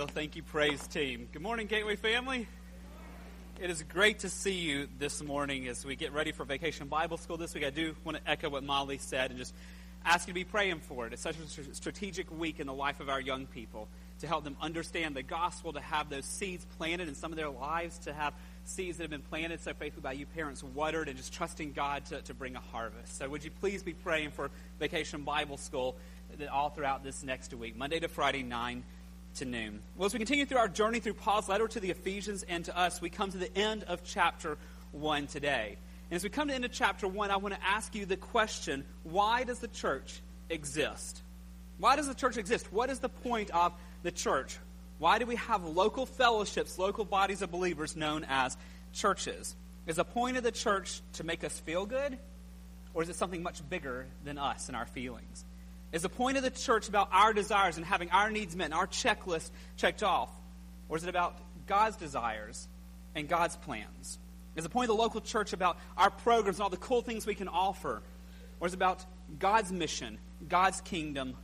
Well, thank you, praise team. Good morning, Gateway family. It is great to see you this morning as we get ready for Vacation Bible School this week. I do want to echo what Molly said and just ask you to be praying for it. It's such a strategic week in the life of our young people to help them understand the gospel, to have those seeds planted in some of their lives, to have seeds that have been planted so faithfully by you parents watered and just trusting God to, to bring a harvest. So would you please be praying for Vacation Bible School all throughout this next week, Monday to Friday, 9 to noon. Well, as we continue through our journey through Paul's letter to the Ephesians and to us, we come to the end of chapter 1 today. And as we come to the end of chapter 1, I want to ask you the question why does the church exist? Why does the church exist? What is the point of the church? Why do we have local fellowships, local bodies of believers known as churches? Is the point of the church to make us feel good? Or is it something much bigger than us and our feelings? Is the point of the church about our desires and having our needs met and our checklist checked off? Or is it about God's desires and God's plans? Is the point of the local church about our programs and all the cool things we can offer? Or is it about God's mission, God's kingdom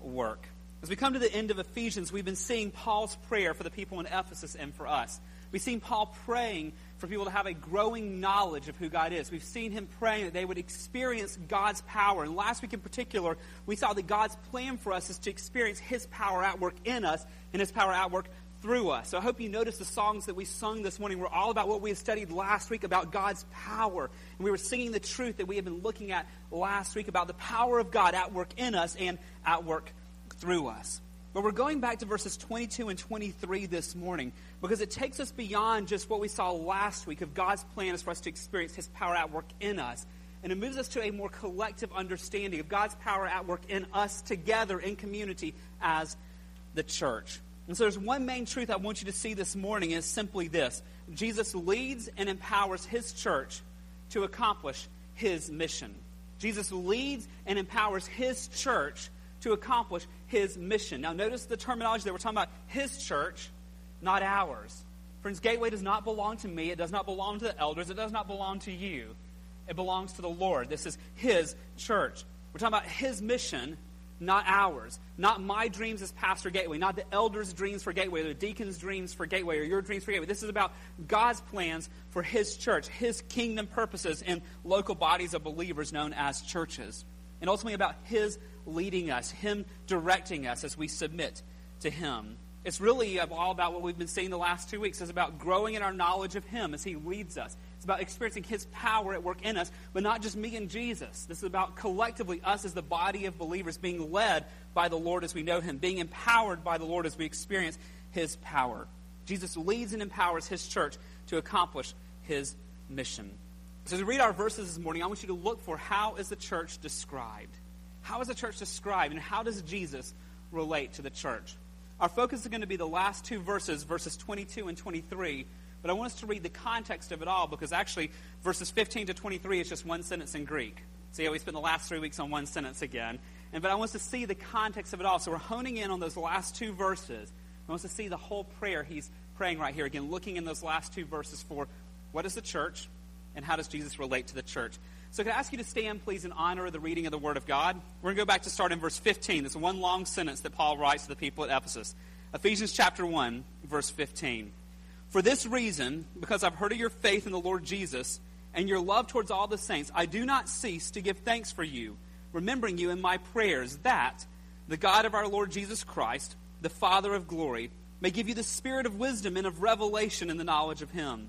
work? As we come to the end of Ephesians, we've been seeing Paul's prayer for the people in Ephesus and for us. We've seen Paul praying for people to have a growing knowledge of who God is. We've seen him praying that they would experience God's power. And last week in particular, we saw that God's plan for us is to experience his power at work in us and his power at work through us. So I hope you noticed the songs that we sung this morning were all about what we had studied last week about God's power. And we were singing the truth that we had been looking at last week about the power of God at work in us and at work through us. But we're going back to verses 22 and 23 this morning because it takes us beyond just what we saw last week of God's plan is for us to experience His power at work in us. And it moves us to a more collective understanding of God's power at work in us together in community as the church. And so there's one main truth I want you to see this morning is simply this Jesus leads and empowers His church to accomplish His mission. Jesus leads and empowers His church to accomplish his mission. Now, notice the terminology that we're talking about his church, not ours. Friends, Gateway does not belong to me. It does not belong to the elders. It does not belong to you. It belongs to the Lord. This is his church. We're talking about his mission, not ours. Not my dreams as pastor Gateway, not the elders' dreams for Gateway, or the deacons' dreams for Gateway, or your dreams for Gateway. This is about God's plans for his church, his kingdom purposes in local bodies of believers known as churches. And ultimately about his leading us, Him directing us as we submit to Him. It's really uh, all about what we've been seeing the last two weeks. It's about growing in our knowledge of Him as He leads us. It's about experiencing His power at work in us, but not just me and Jesus. This is about collectively us as the body of believers being led by the Lord as we know Him, being empowered by the Lord as we experience His power. Jesus leads and empowers His church to accomplish His mission. So as we read our verses this morning, I want you to look for how is the church described? How is the church described, and how does Jesus relate to the church? Our focus is going to be the last two verses, verses 22 and 23. But I want us to read the context of it all because actually, verses 15 to 23 is just one sentence in Greek. See how we spent the last three weeks on one sentence again. And but I want us to see the context of it all. So we're honing in on those last two verses. I want us to see the whole prayer he's praying right here. Again, looking in those last two verses for what is the church and how does Jesus relate to the church. So can I ask you to stand, please, in honor of the reading of the Word of God? We're going to go back to start in verse 15. This one long sentence that Paul writes to the people at Ephesus. Ephesians chapter 1, verse 15. For this reason, because I've heard of your faith in the Lord Jesus and your love towards all the saints, I do not cease to give thanks for you, remembering you in my prayers, that the God of our Lord Jesus Christ, the Father of glory, may give you the spirit of wisdom and of revelation in the knowledge of him,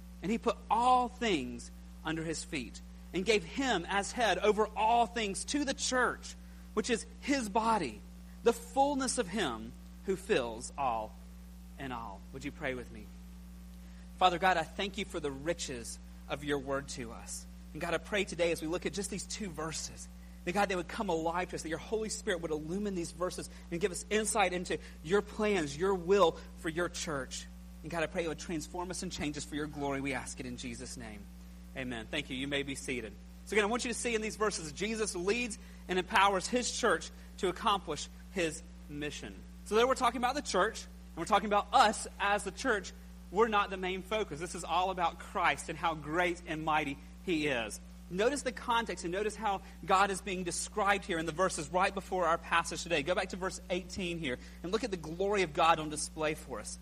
And he put all things under his feet and gave him as head over all things to the church, which is his body, the fullness of him who fills all in all. Would you pray with me? Father God, I thank you for the riches of your word to us. And God, I pray today as we look at just these two verses, that God, they would come alive to us, that your Holy Spirit would illumine these verses and give us insight into your plans, your will for your church. And God, I pray it would transform us and change us for your glory. We ask it in Jesus' name. Amen. Thank you. You may be seated. So, again, I want you to see in these verses Jesus leads and empowers his church to accomplish his mission. So, there we're talking about the church, and we're talking about us as the church. We're not the main focus. This is all about Christ and how great and mighty he is. Notice the context and notice how God is being described here in the verses right before our passage today. Go back to verse 18 here and look at the glory of God on display for us.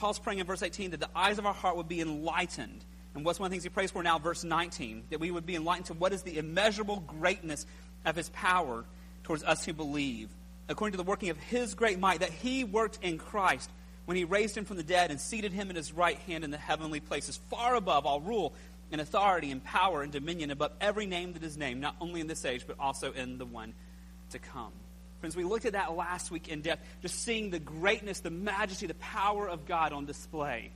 Paul's praying in verse 18 that the eyes of our heart would be enlightened. And what's one of the things he prays for now, verse 19? That we would be enlightened to what is the immeasurable greatness of his power towards us who believe, according to the working of his great might, that he worked in Christ when he raised him from the dead and seated him in his right hand in the heavenly places, far above all rule and authority and power and dominion above every name that is named, not only in this age, but also in the one to come. Friends, we looked at that last week in depth, just seeing the greatness, the majesty, the power of God on display.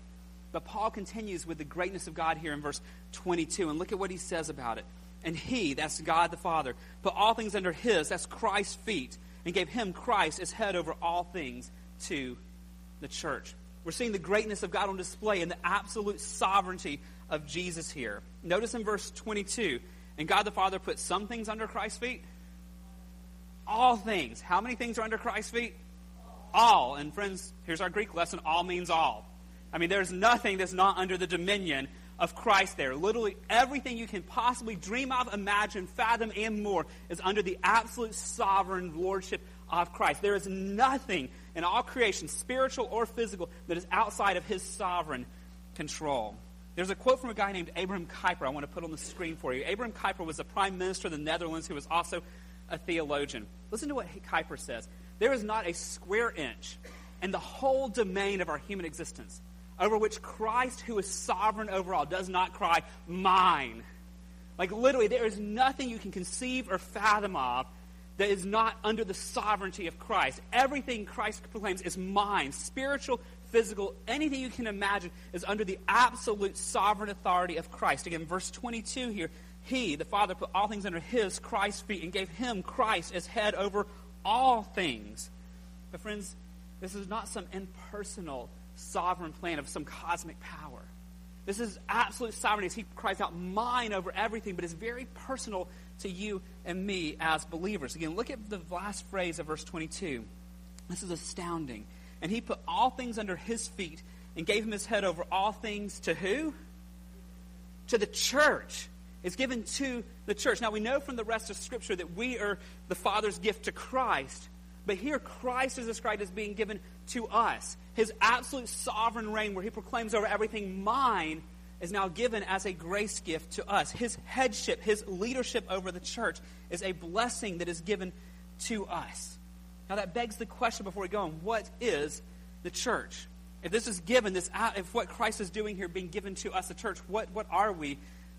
But Paul continues with the greatness of God here in verse 22, and look at what he says about it. And he, that's God the Father, put all things under his, that's Christ's feet, and gave him, Christ, as head over all things to the church. We're seeing the greatness of God on display and the absolute sovereignty of Jesus here. Notice in verse 22, and God the Father put some things under Christ's feet. All things. How many things are under Christ's feet? All. And friends, here's our Greek lesson all means all. I mean, there's nothing that's not under the dominion of Christ there. Literally everything you can possibly dream of, imagine, fathom, and more is under the absolute sovereign lordship of Christ. There is nothing in all creation, spiritual or physical, that is outside of his sovereign control. There's a quote from a guy named Abraham Kuyper I want to put on the screen for you. Abraham Kuyper was the prime minister of the Netherlands who was also a theologian. Listen to what Kuyper says. There is not a square inch in the whole domain of our human existence over which Christ, who is sovereign over all, does not cry, Mine. Like literally, there is nothing you can conceive or fathom of that is not under the sovereignty of Christ. Everything Christ proclaims is mine, spiritual, physical, anything you can imagine is under the absolute sovereign authority of Christ. Again, verse 22 here, He, the Father, put all things under His, Christ's feet, and gave Him, Christ, as head over all things. But, friends, this is not some impersonal, sovereign plan of some cosmic power. This is absolute sovereignty as He cries out, mine over everything, but it's very personal to you and me as believers. Again, look at the last phrase of verse 22. This is astounding. And he put all things under his feet and gave him his head over all things to who? To the church. It's given to the church. Now we know from the rest of Scripture that we are the Father's gift to Christ. But here Christ is described as being given to us. His absolute sovereign reign, where he proclaims over everything mine, is now given as a grace gift to us. His headship, his leadership over the church is a blessing that is given to us. Now that begs the question before we go on what is the church? If this is given, this if what Christ is doing here being given to us, the church, what, what are we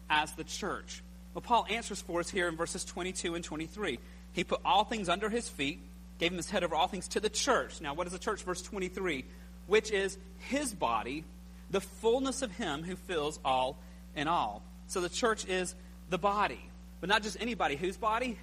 as the church? Well, Paul answers for us here in verses 22 and 23. He put all things under his feet, gave him his head over all things to the church. Now, what is the church? Verse 23, which is his body, the fullness of him who fills all in all. So the church is the body. But not just anybody. Whose body?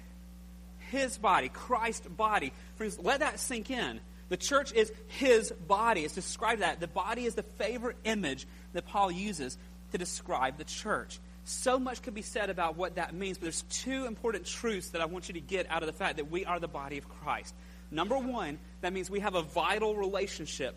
his body, Christ's body. Friends, let that sink in. The church is his body. It's described that. The body is the favorite image that Paul uses to describe the church. So much could be said about what that means, but there's two important truths that I want you to get out of the fact that we are the body of Christ. Number one, that means we have a vital relationship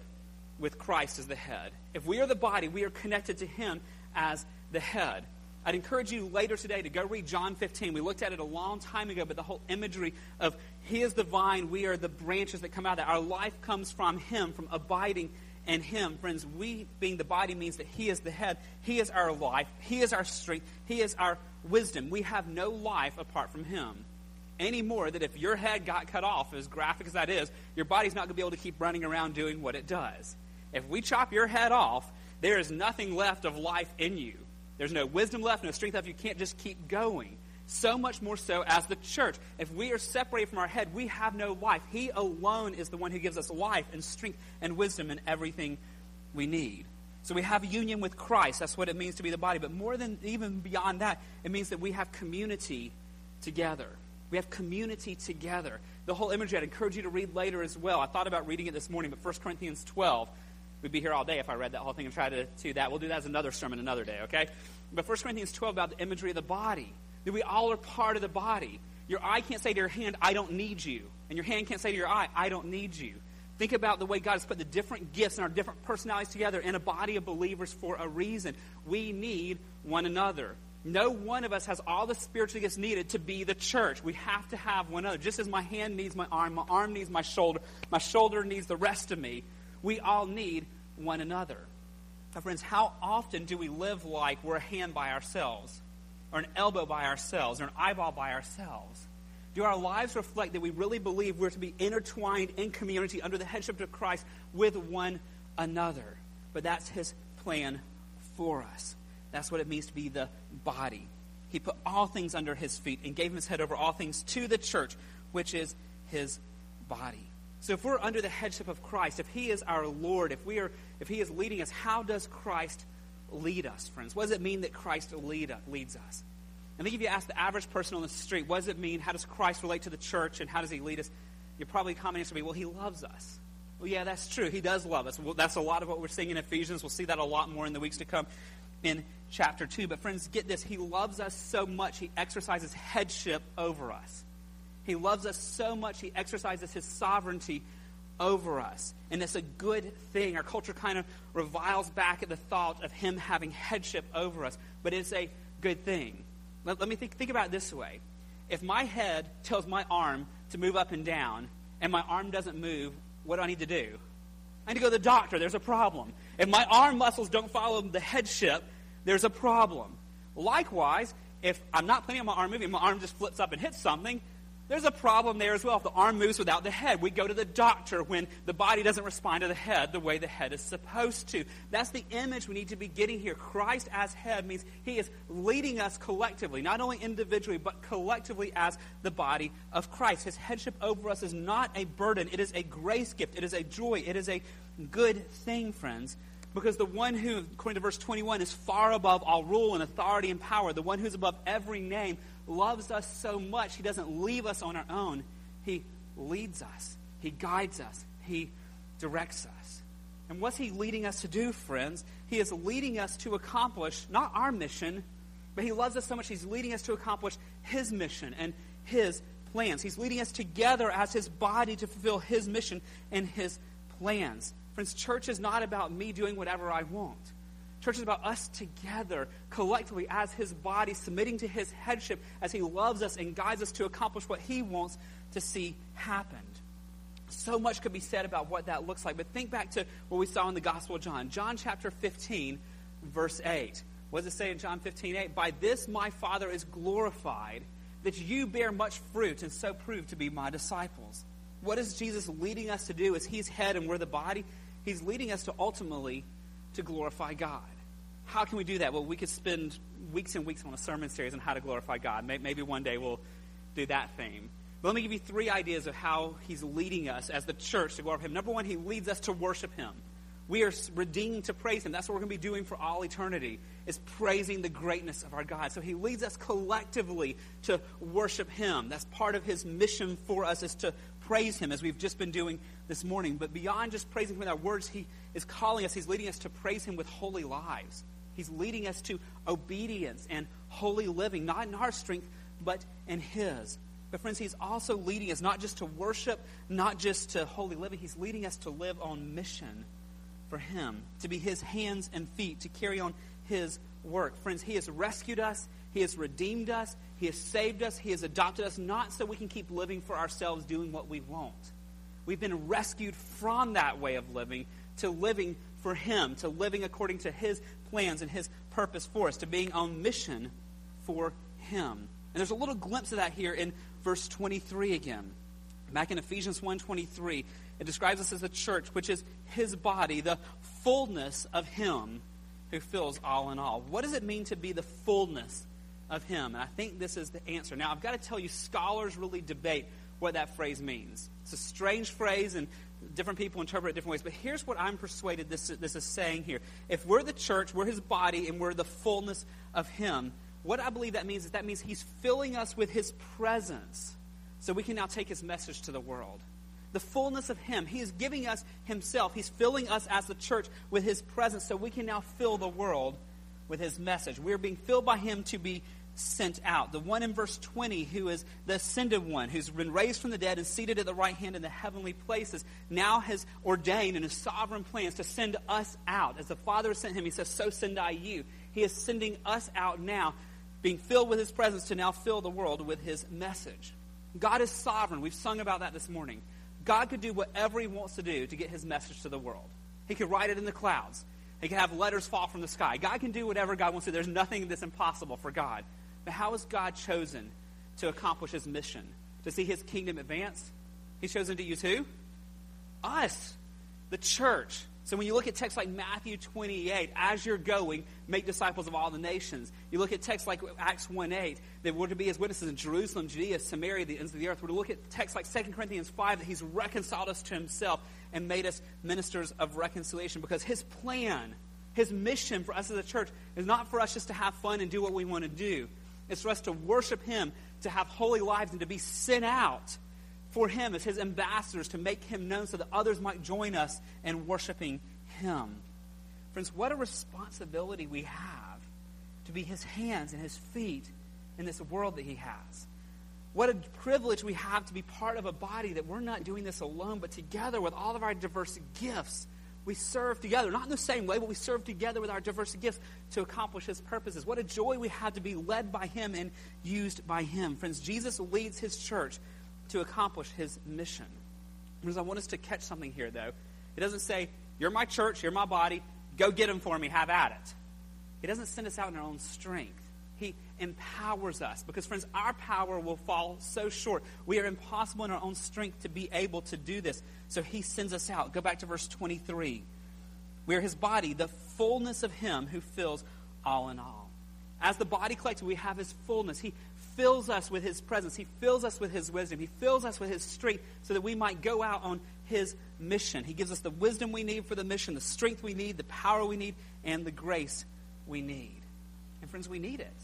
with Christ as the head. If we are the body, we are connected to him as the head. I'd encourage you later today to go read John 15. We looked at it a long time ago, but the whole imagery of He is the vine, we are the branches that come out of that. Our life comes from Him, from abiding in Him. Friends, we being the body means that He is the head. He is our life. He is our strength. He is our wisdom. We have no life apart from Him. Any more that if your head got cut off, as graphic as that is, your body's not going to be able to keep running around doing what it does. If we chop your head off, there is nothing left of life in you. There's no wisdom left, no strength left. You can't just keep going. So much more so as the church. If we are separated from our head, we have no life. He alone is the one who gives us life and strength and wisdom and everything we need. So we have union with Christ. That's what it means to be the body. But more than even beyond that, it means that we have community together. We have community together. The whole imagery, I'd encourage you to read later as well. I thought about reading it this morning, but 1 Corinthians 12, we'd be here all day if I read that whole thing and tried to do that. We'll do that as another sermon another day, okay? But 1 Corinthians 12 about the imagery of the body. That we all are part of the body. Your eye can't say to your hand, I don't need you. And your hand can't say to your eye, I don't need you. Think about the way God has put the different gifts and our different personalities together in a body of believers for a reason. We need one another. No one of us has all the spiritual gifts needed to be the church. We have to have one another. Just as my hand needs my arm, my arm needs my shoulder, my shoulder needs the rest of me, we all need one another. Now, friends, how often do we live like we're a hand by ourselves, or an elbow by ourselves, or an eyeball by ourselves? Do our lives reflect that we really believe we're to be intertwined in community under the headship of Christ with one another? But that's his plan for us. That's what it means to be the body. He put all things under his feet and gave his head over all things to the church, which is his body. So if we're under the headship of Christ, if he is our Lord, if we are if he is leading us, how does Christ lead us, friends? What does it mean that Christ lead, leads us? I think if you ask the average person on the street, what does it mean? How does Christ relate to the church and how does he lead us? Your probably common answer will be, well, he loves us. Well, yeah, that's true. He does love us. Well, that's a lot of what we're seeing in Ephesians. We'll see that a lot more in the weeks to come in chapter 2. But, friends, get this. He loves us so much, he exercises headship over us. He loves us so much, he exercises his sovereignty over us. And it's a good thing. Our culture kind of reviles back at the thought of him having headship over us, but it's a good thing. Let, let me think, think about it this way. If my head tells my arm to move up and down, and my arm doesn't move, what do I need to do? I need to go to the doctor. There's a problem. If my arm muscles don't follow the headship, there's a problem. Likewise, if I'm not planning on my arm moving, my arm just flips up and hits something, there's a problem there as well. If the arm moves without the head, we go to the doctor when the body doesn't respond to the head the way the head is supposed to. That's the image we need to be getting here. Christ as head means he is leading us collectively, not only individually, but collectively as the body of Christ. His headship over us is not a burden, it is a grace gift, it is a joy, it is a good thing, friends. Because the one who, according to verse 21, is far above all rule and authority and power, the one who's above every name, loves us so much, he doesn't leave us on our own. He leads us, he guides us, he directs us. And what's he leading us to do, friends? He is leading us to accomplish not our mission, but he loves us so much, he's leading us to accomplish his mission and his plans. He's leading us together as his body to fulfill his mission and his plans. Friends, church is not about me doing whatever I want. Church is about us together, collectively, as His body, submitting to His headship as He loves us and guides us to accomplish what He wants to see happened. So much could be said about what that looks like, but think back to what we saw in the Gospel of John. John chapter 15, verse 8. What does it say in John 15, 8? By this my Father is glorified, that you bear much fruit and so prove to be my disciples. What is Jesus leading us to do as He's head and we're the body? He's leading us to ultimately to glorify God. How can we do that? Well, we could spend weeks and weeks on a sermon series on how to glorify God. Maybe one day we'll do that theme. But let me give you three ideas of how he's leading us as the church to glorify him. Number one, he leads us to worship him. We are redeemed to praise him. That's what we're going to be doing for all eternity, is praising the greatness of our God. So he leads us collectively to worship him. That's part of his mission for us is to praise him as we've just been doing this morning. But beyond just praising him with our words, he is calling us, he's leading us to praise him with holy lives. He's leading us to obedience and holy living, not in our strength, but in his. But friends, he's also leading us not just to worship, not just to holy living. He's leading us to live on mission for him, to be his hands and feet, to carry on his work. Friends, he has rescued us. He has redeemed us. He has saved us. He has adopted us, not so we can keep living for ourselves, doing what we want. We've been rescued from that way of living to living for Him, to living according to His plans and His purpose for us, to being on mission for Him. And there's a little glimpse of that here in verse 23 again. Back in Ephesians 1:23, it describes us as a church, which is His body, the fullness of Him who fills all in all. What does it mean to be the fullness of him. And I think this is the answer. Now, I've got to tell you, scholars really debate what that phrase means. It's a strange phrase, and different people interpret it different ways. But here's what I'm persuaded this, this is saying here. If we're the church, we're his body, and we're the fullness of him, what I believe that means is that means He's filling us with His presence so we can now take His message to the world. The fullness of Him. He is giving us Himself. He's filling us as the church with His presence so we can now fill the world with His message. We're being filled by Him to be sent out. The one in verse 20 who is the ascended one, who's been raised from the dead and seated at the right hand in the heavenly places, now has ordained in his sovereign plans to send us out. As the Father sent him, he says, So send I you. He is sending us out now, being filled with his presence to now fill the world with his message. God is sovereign. We've sung about that this morning. God could do whatever he wants to do to get his message to the world. He could write it in the clouds. He can have letters fall from the sky. God can do whatever God wants to. There's nothing that's impossible for God. But how has God chosen to accomplish his mission? To see his kingdom advance? He's chosen to use who? Us, the church. So when you look at texts like Matthew 28, as you're going, make disciples of all the nations. You look at texts like Acts 1 8, that we're to be his witnesses in Jerusalem, Judea, Samaria, the ends of the earth. We're to look at texts like 2 Corinthians 5, that he's reconciled us to himself and made us ministers of reconciliation because his plan, his mission for us as a church is not for us just to have fun and do what we want to do. It's for us to worship Him, to have holy lives, and to be sent out for Him as His ambassadors to make Him known so that others might join us in worshiping Him. Friends, what a responsibility we have to be His hands and His feet in this world that He has. What a privilege we have to be part of a body that we're not doing this alone, but together with all of our diverse gifts we serve together, not in the same way, but we serve together with our diverse gifts to accomplish His purposes. What a joy we have to be led by Him and used by Him. Friends, Jesus leads His church to accomplish His mission. Friends, I want us to catch something here, though. It doesn't say, You're my church, you're my body, go get them for me, have at it. He doesn't send us out in our own strength. He empowers us. Because, friends, our power will fall so short. We are impossible in our own strength to be able to do this. So he sends us out. Go back to verse 23. We are his body, the fullness of him who fills all in all. As the body collects, we have his fullness. He fills us with his presence. He fills us with his wisdom. He fills us with his strength so that we might go out on his mission. He gives us the wisdom we need for the mission, the strength we need, the power we need, and the grace we need. And friends, we need it.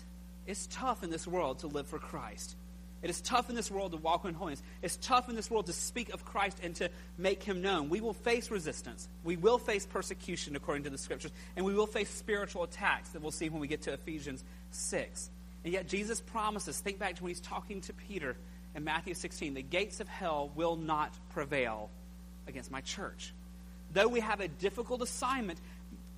It's tough in this world to live for Christ. It is tough in this world to walk in holiness. It's tough in this world to speak of Christ and to make him known. We will face resistance. We will face persecution according to the scriptures. And we will face spiritual attacks that we'll see when we get to Ephesians 6. And yet Jesus promises, think back to when he's talking to Peter in Matthew 16, the gates of hell will not prevail against my church. Though we have a difficult assignment,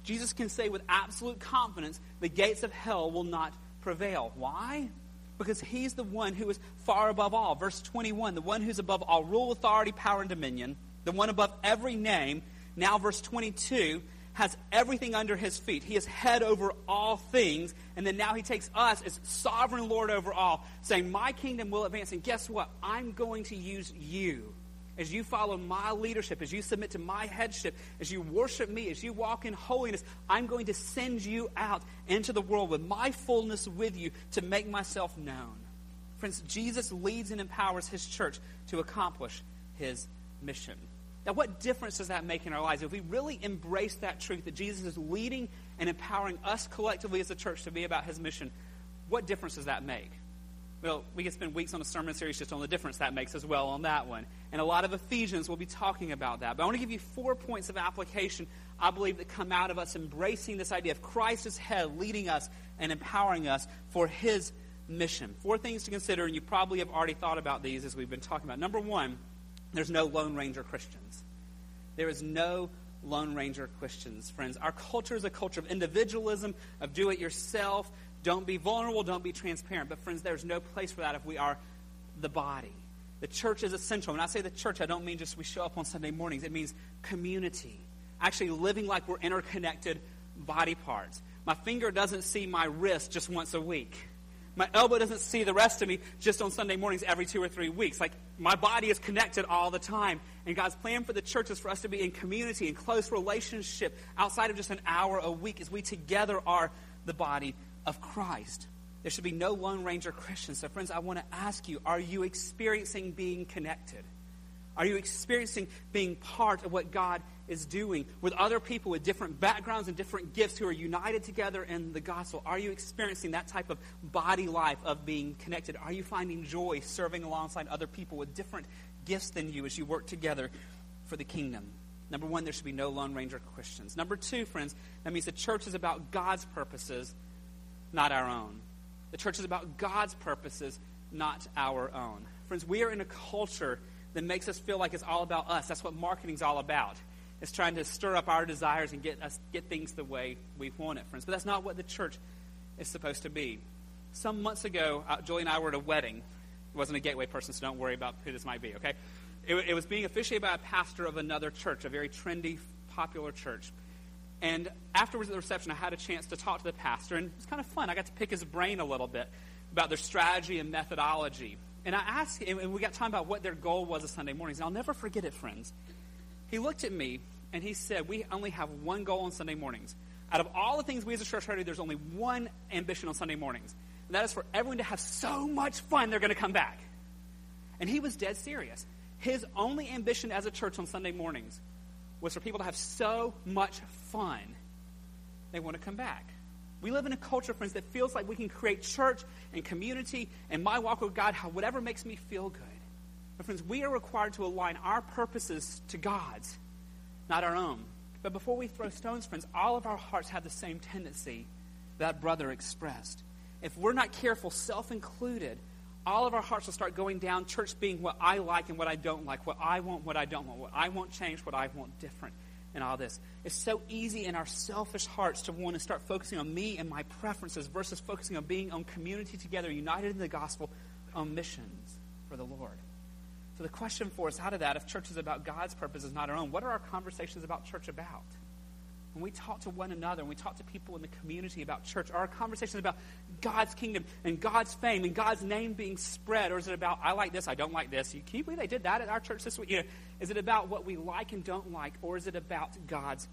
Jesus can say with absolute confidence, the gates of hell will not prevail. Why? Because he's the one who is far above all. Verse 21, the one who's above all rule, authority, power, and dominion, the one above every name. Now, verse 22, has everything under his feet. He is head over all things. And then now he takes us as sovereign Lord over all, saying, My kingdom will advance. And guess what? I'm going to use you as you follow my leadership, as you submit to my headship, as you worship me, as you walk in holiness, I'm going to send you out into the world with my fullness with you to make myself known. Friends, Jesus leads and empowers his church to accomplish his mission. Now, what difference does that make in our lives? If we really embrace that truth that Jesus is leading and empowering us collectively as a church to be about his mission, what difference does that make? Well, we could spend weeks on a sermon series just on the difference that makes as well on that one. And a lot of Ephesians will be talking about that. But I want to give you four points of application, I believe, that come out of us embracing this idea of Christ as head, leading us and empowering us for his mission. Four things to consider, and you probably have already thought about these as we've been talking about. Number one, there's no Lone Ranger Christians. There is no Lone Ranger Christians, friends. Our culture is a culture of individualism, of do it yourself, don't be vulnerable, don't be transparent. But, friends, there's no place for that if we are the body. The church is essential. When I say the church, I don't mean just we show up on Sunday mornings, it means community. Actually, living like we're interconnected body parts. My finger doesn't see my wrist just once a week. My elbow doesn't see the rest of me just on Sunday mornings every two or three weeks. Like, my body is connected all the time. And God's plan for the church is for us to be in community, in close relationship, outside of just an hour a week, as we together are the body of Christ. There should be no Lone Ranger Christians. So, friends, I want to ask you are you experiencing being connected? Are you experiencing being part of what God is doing with other people with different backgrounds and different gifts who are united together in the gospel? Are you experiencing that type of body life of being connected? Are you finding joy serving alongside other people with different gifts than you as you work together for the kingdom? Number one, there should be no Lone Ranger Christians. Number two, friends, that means the church is about God's purposes, not our own. The church is about God's purposes, not our own. Friends, we are in a culture that makes us feel like it's all about us. That's what marketing's all about. It's trying to stir up our desires and get us get things the way we want it, friends. But that's not what the church is supposed to be. Some months ago, uh, Joey and I were at a wedding. It wasn't a gateway person, so don't worry about who this might be, okay? It, it was being officiated by a pastor of another church, a very trendy, popular church. And afterwards at the reception, I had a chance to talk to the pastor, and it was kind of fun. I got to pick his brain a little bit about their strategy and methodology. And I asked him, and we got time about what their goal was of Sunday mornings. And I'll never forget it, friends. He looked at me and he said, We only have one goal on Sunday mornings. Out of all the things we as a church try to do, there's only one ambition on Sunday mornings. And that is for everyone to have so much fun they're going to come back. And he was dead serious. His only ambition as a church on Sunday mornings was for people to have so much fun they want to come back. We live in a culture, friends, that feels like we can create church and community and my walk with God, how whatever makes me feel good. But friends, we are required to align our purposes to God's, not our own. But before we throw stones, friends, all of our hearts have the same tendency that brother expressed. If we're not careful, self included, all of our hearts will start going down, church being what I like and what I don't like, what I want, what I don't want, what I want changed, what I want different and all this. It's so easy in our selfish hearts to want to start focusing on me and my preferences versus focusing on being on community together, united in the gospel, on missions for the Lord. So the question for us out of that, if church is about God's purposes, not our own, what are our conversations about church about? When we talk to one another and we talk to people in the community about church, are our conversations about God's kingdom and God's fame and God's name being spread? Or is it about, I like this, I don't like this? Can you believe they did that at our church this week? You know, is it about what we like and don't like? Or is it about God's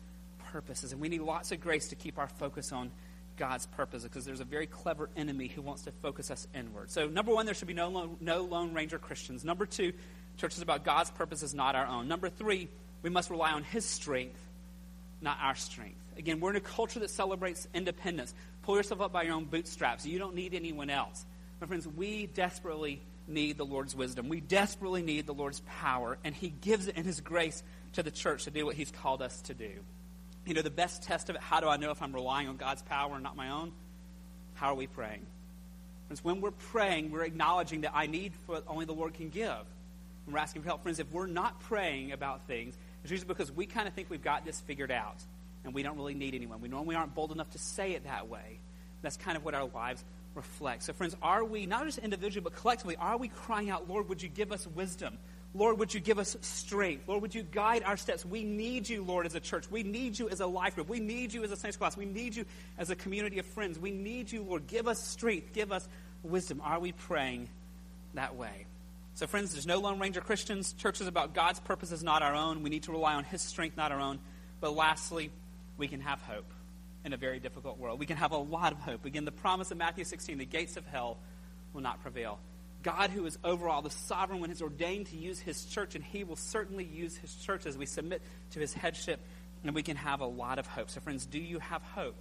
purposes? And we need lots of grace to keep our focus on God's purposes because there's a very clever enemy who wants to focus us inward. So, number one, there should be no lone, no Lone Ranger Christians. Number two, church is about God's purposes, not our own. Number three, we must rely on His strength not our strength. Again, we're in a culture that celebrates independence. Pull yourself up by your own bootstraps. You don't need anyone else. My friends, we desperately need the Lord's wisdom. We desperately need the Lord's power, and He gives it in His grace to the church to do what He's called us to do. You know, the best test of it, how do I know if I'm relying on God's power and not my own? How are we praying? Friends, when we're praying, we're acknowledging that I need what only the Lord can give. And we're asking for help. Friends, if we're not praying about things, it's usually because we kind of think we've got this figured out and we don't really need anyone. We normally aren't bold enough to say it that way. That's kind of what our lives reflect. So, friends, are we, not just individually, but collectively, are we crying out, Lord, would you give us wisdom? Lord, would you give us strength? Lord, would you guide our steps? We need you, Lord, as a church. We need you as a life group. We need you as a Saints class. We need you as a community of friends. We need you, Lord. Give us strength. Give us wisdom. Are we praying that way? So, friends, there's no Lone Ranger Christians. Church is about God's purposes, not our own. We need to rely on His strength, not our own. But lastly, we can have hope in a very difficult world. We can have a lot of hope. Again, the promise of Matthew 16 the gates of hell will not prevail. God, who is over all, the sovereign one, has ordained to use His church, and He will certainly use His church as we submit to His headship, and we can have a lot of hope. So, friends, do you have hope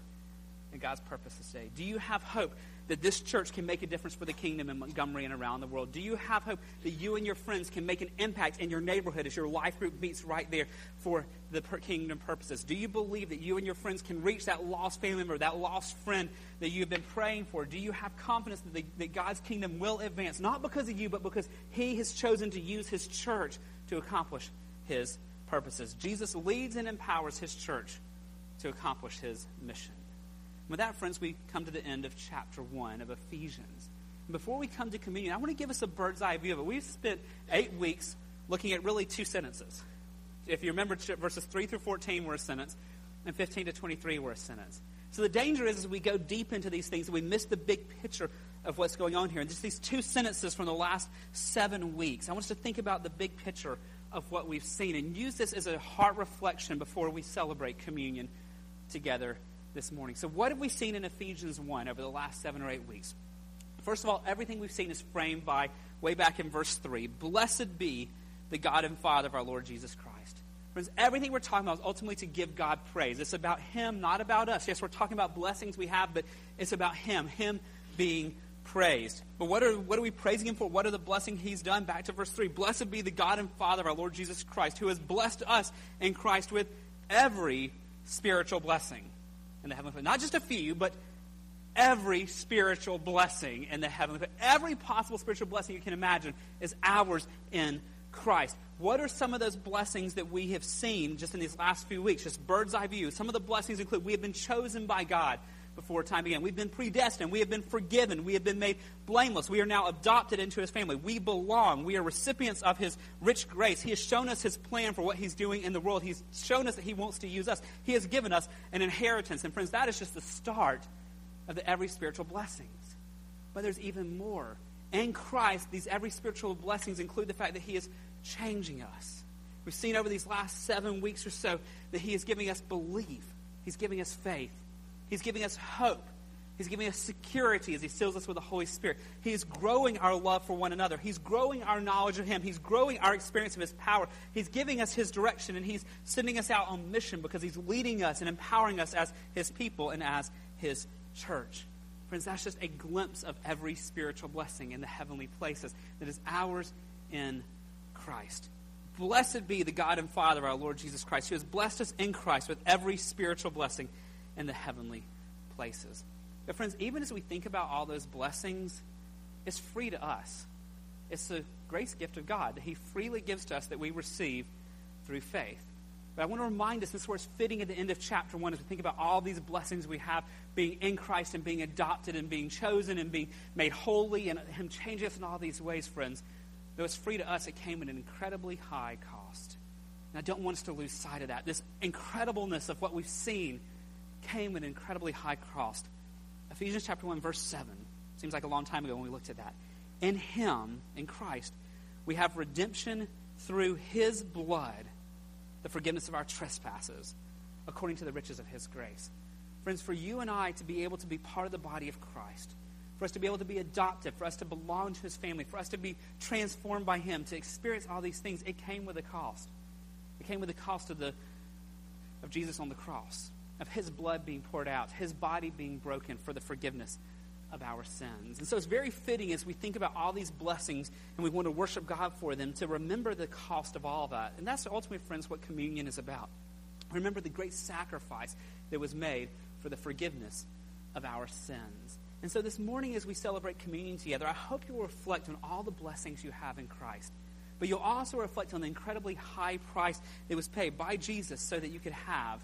in God's purpose today? Do you have hope that this church can make a difference for the kingdom in Montgomery and around the world? Do you have hope that you and your friends can make an impact in your neighborhood as your life group meets right there for the kingdom purposes? Do you believe that you and your friends can reach that lost family member, that lost friend that you've been praying for? Do you have confidence that, the, that God's kingdom will advance, not because of you, but because He has chosen to use His church to accomplish His purposes? Jesus leads and empowers His church to accomplish His mission. With that, friends, we come to the end of chapter 1 of Ephesians. Before we come to communion, I want to give us a bird's eye view of it. We've spent eight weeks looking at really two sentences. If you remember, verses 3 through 14 were a sentence, and 15 to 23 were a sentence. So the danger is as we go deep into these things, we miss the big picture of what's going on here. And just these two sentences from the last seven weeks, I want us to think about the big picture of what we've seen and use this as a heart reflection before we celebrate communion together this morning. So, what have we seen in Ephesians 1 over the last seven or eight weeks? First of all, everything we've seen is framed by way back in verse 3 Blessed be the God and Father of our Lord Jesus Christ. Friends, everything we're talking about is ultimately to give God praise. It's about Him, not about us. Yes, we're talking about blessings we have, but it's about Him, Him being praised. But what are, what are we praising Him for? What are the blessings He's done? Back to verse 3. Blessed be the God and Father of our Lord Jesus Christ, who has blessed us in Christ with every spiritual blessing in the heavenly Not just a few, but every spiritual blessing in the heavenly Every possible spiritual blessing you can imagine is ours in Christ. What are some of those blessings that we have seen just in these last few weeks? Just bird's eye view. Some of the blessings include we have been chosen by God before time began. We've been predestined. We have been forgiven. We have been made blameless. We are now adopted into his family. We belong. We are recipients of his rich grace. He has shown us his plan for what he's doing in the world. He's shown us that he wants to use us. He has given us an inheritance. And friends, that is just the start of the every spiritual blessings. But there's even more. In Christ, these every spiritual blessings include the fact that He is changing us. We've seen over these last seven weeks or so that He is giving us belief, He's giving us faith, He's giving us hope. He's giving us security as He seals us with the Holy Spirit. He is growing our love for one another. He's growing our knowledge of Him. He's growing our experience of His power. He's giving us His direction, and He's sending us out on mission because He's leading us and empowering us as His people and as His church. Friends, that's just a glimpse of every spiritual blessing in the heavenly places that is ours in Christ. Blessed be the God and Father of our Lord Jesus Christ, who has blessed us in Christ with every spiritual blessing in the heavenly places. But, friends, even as we think about all those blessings, it's free to us. It's the grace gift of God that He freely gives to us that we receive through faith. But I want to remind us, this is where it's fitting at the end of chapter 1 as we think about all these blessings we have being in Christ and being adopted and being chosen and being made holy and Him changing us in all these ways, friends. Though it's free to us, it came at an incredibly high cost. And I don't want us to lose sight of that. This incredibleness of what we've seen came at an incredibly high cost. Ephesians chapter 1, verse 7. Seems like a long time ago when we looked at that. In Him, in Christ, we have redemption through His blood the forgiveness of our trespasses according to the riches of his grace. Friends, for you and I to be able to be part of the body of Christ, for us to be able to be adopted, for us to belong to his family, for us to be transformed by him, to experience all these things, it came with a cost. It came with the cost of the of Jesus on the cross, of his blood being poured out, his body being broken for the forgiveness of our sins. And so it's very fitting as we think about all these blessings and we want to worship God for them to remember the cost of all of that. And that's ultimately, friends, what communion is about. Remember the great sacrifice that was made for the forgiveness of our sins. And so this morning, as we celebrate communion together, I hope you will reflect on all the blessings you have in Christ. But you'll also reflect on the incredibly high price that was paid by Jesus so that you could have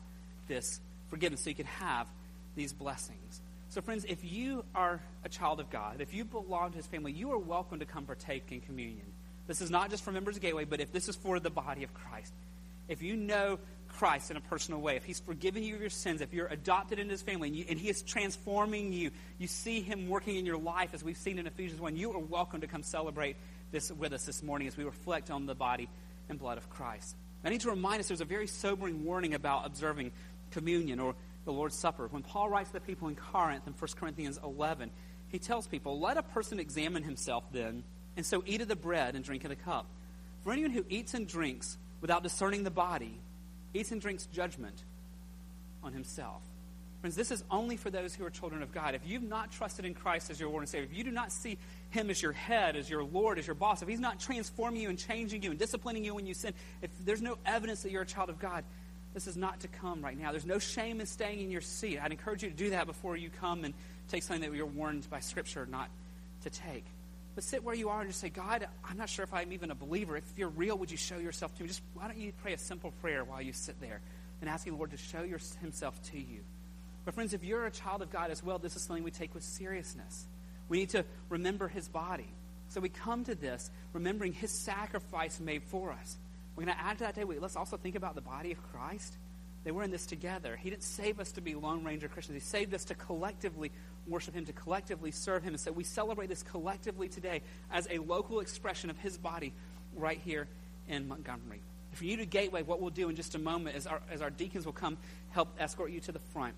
this forgiveness, so you can have these blessings. So, friends, if you are a child of God, if you belong to his family, you are welcome to come partake in communion. This is not just for members of Gateway, but if this is for the body of Christ. If you know Christ in a personal way, if he's forgiven you of your sins, if you're adopted into his family and, you, and he is transforming you, you see him working in your life as we've seen in Ephesians 1, you are welcome to come celebrate this with us this morning as we reflect on the body and blood of Christ. I need to remind us there's a very sobering warning about observing communion or the Lord's Supper. When Paul writes to the people in Corinth in 1 Corinthians 11, he tells people, Let a person examine himself then, and so eat of the bread and drink of the cup. For anyone who eats and drinks without discerning the body eats and drinks judgment on himself. Friends, this is only for those who are children of God. If you've not trusted in Christ as your Lord and Savior, if you do not see Him as your head, as your Lord, as your boss, if He's not transforming you and changing you and disciplining you when you sin, if there's no evidence that you're a child of God, this is not to come right now. There's no shame in staying in your seat. I'd encourage you to do that before you come and take something that you're warned by Scripture not to take. But sit where you are and just say, God, I'm not sure if I'm even a believer. If you're real, would you show yourself to me? Just why don't you pray a simple prayer while you sit there and asking the Lord to show your, Himself to you? But friends, if you're a child of God as well, this is something we take with seriousness. We need to remember His body. So we come to this remembering His sacrifice made for us. We're going to add to that day. Let's also think about the body of Christ. They were in this together. He didn't save us to be Lone Ranger Christians. He saved us to collectively worship Him, to collectively serve Him. And so we celebrate this collectively today as a local expression of His body right here in Montgomery. For you to Gateway, what we'll do in just a moment is our, as our deacons will come help escort you to the front.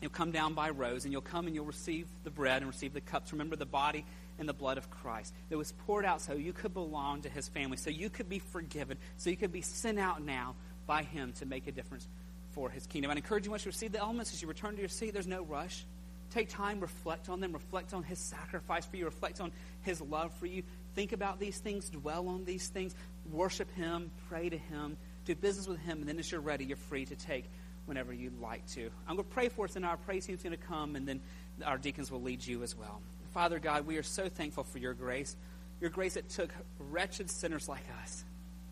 You'll come down by rows, and you'll come and you'll receive the bread and receive the cups. Remember the body and the blood of Christ that was poured out so you could belong to his family, so you could be forgiven, so you could be sent out now by him to make a difference for his kingdom. I encourage you once you receive the elements as you return to your seat, there's no rush. Take time, reflect on them, reflect on his sacrifice for you, reflect on his love for you. Think about these things, dwell on these things, worship him, pray to him, do business with him, and then as you're ready, you're free to take whenever you'd like to. I'm going to pray for us, and our praise team's going to come, and then our deacons will lead you as well. Father God, we are so thankful for your grace, your grace that took wretched sinners like us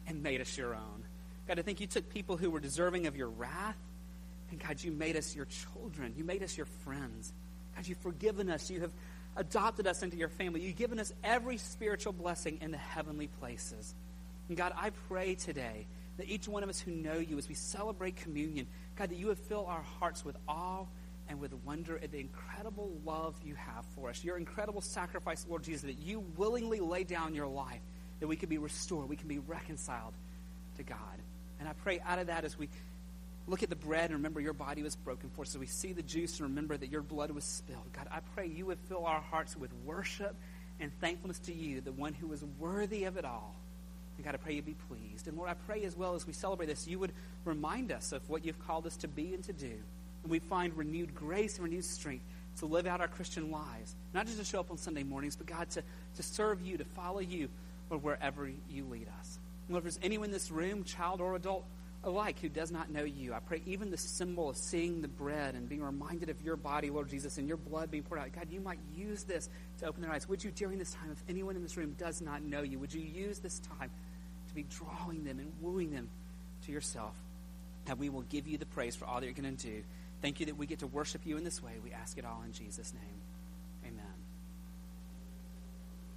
and made us your own. God, I think you took people who were deserving of your wrath, and God, you made us your children. You made us your friends. God, you've forgiven us. You have adopted us into your family. You've given us every spiritual blessing in the heavenly places. And God, I pray today that each one of us who know you, as we celebrate communion, God, that you would fill our hearts with awe and with wonder at the incredible love you have for us, your incredible sacrifice, Lord Jesus, that you willingly lay down your life, that we can be restored, we can be reconciled to God. And I pray out of that as we look at the bread and remember your body was broken for us, as we see the juice and remember that your blood was spilled. God, I pray you would fill our hearts with worship and thankfulness to you, the one who is worthy of it all. And God, I pray you be pleased. And Lord, I pray as well as we celebrate this, you would remind us of what you've called us to be and to do. And we find renewed grace and renewed strength to live out our Christian lives. Not just to show up on Sunday mornings, but God, to, to serve you, to follow you, or wherever you lead us. And if there's anyone in this room, child or adult alike, who does not know you, I pray even the symbol of seeing the bread and being reminded of your body, Lord Jesus, and your blood being poured out, God, you might use this to open their eyes. Would you, during this time, if anyone in this room does not know you, would you use this time to be drawing them and wooing them to yourself? That we will give you the praise for all that you're going to do. Thank you that we get to worship you in this way. We ask it all in Jesus' name.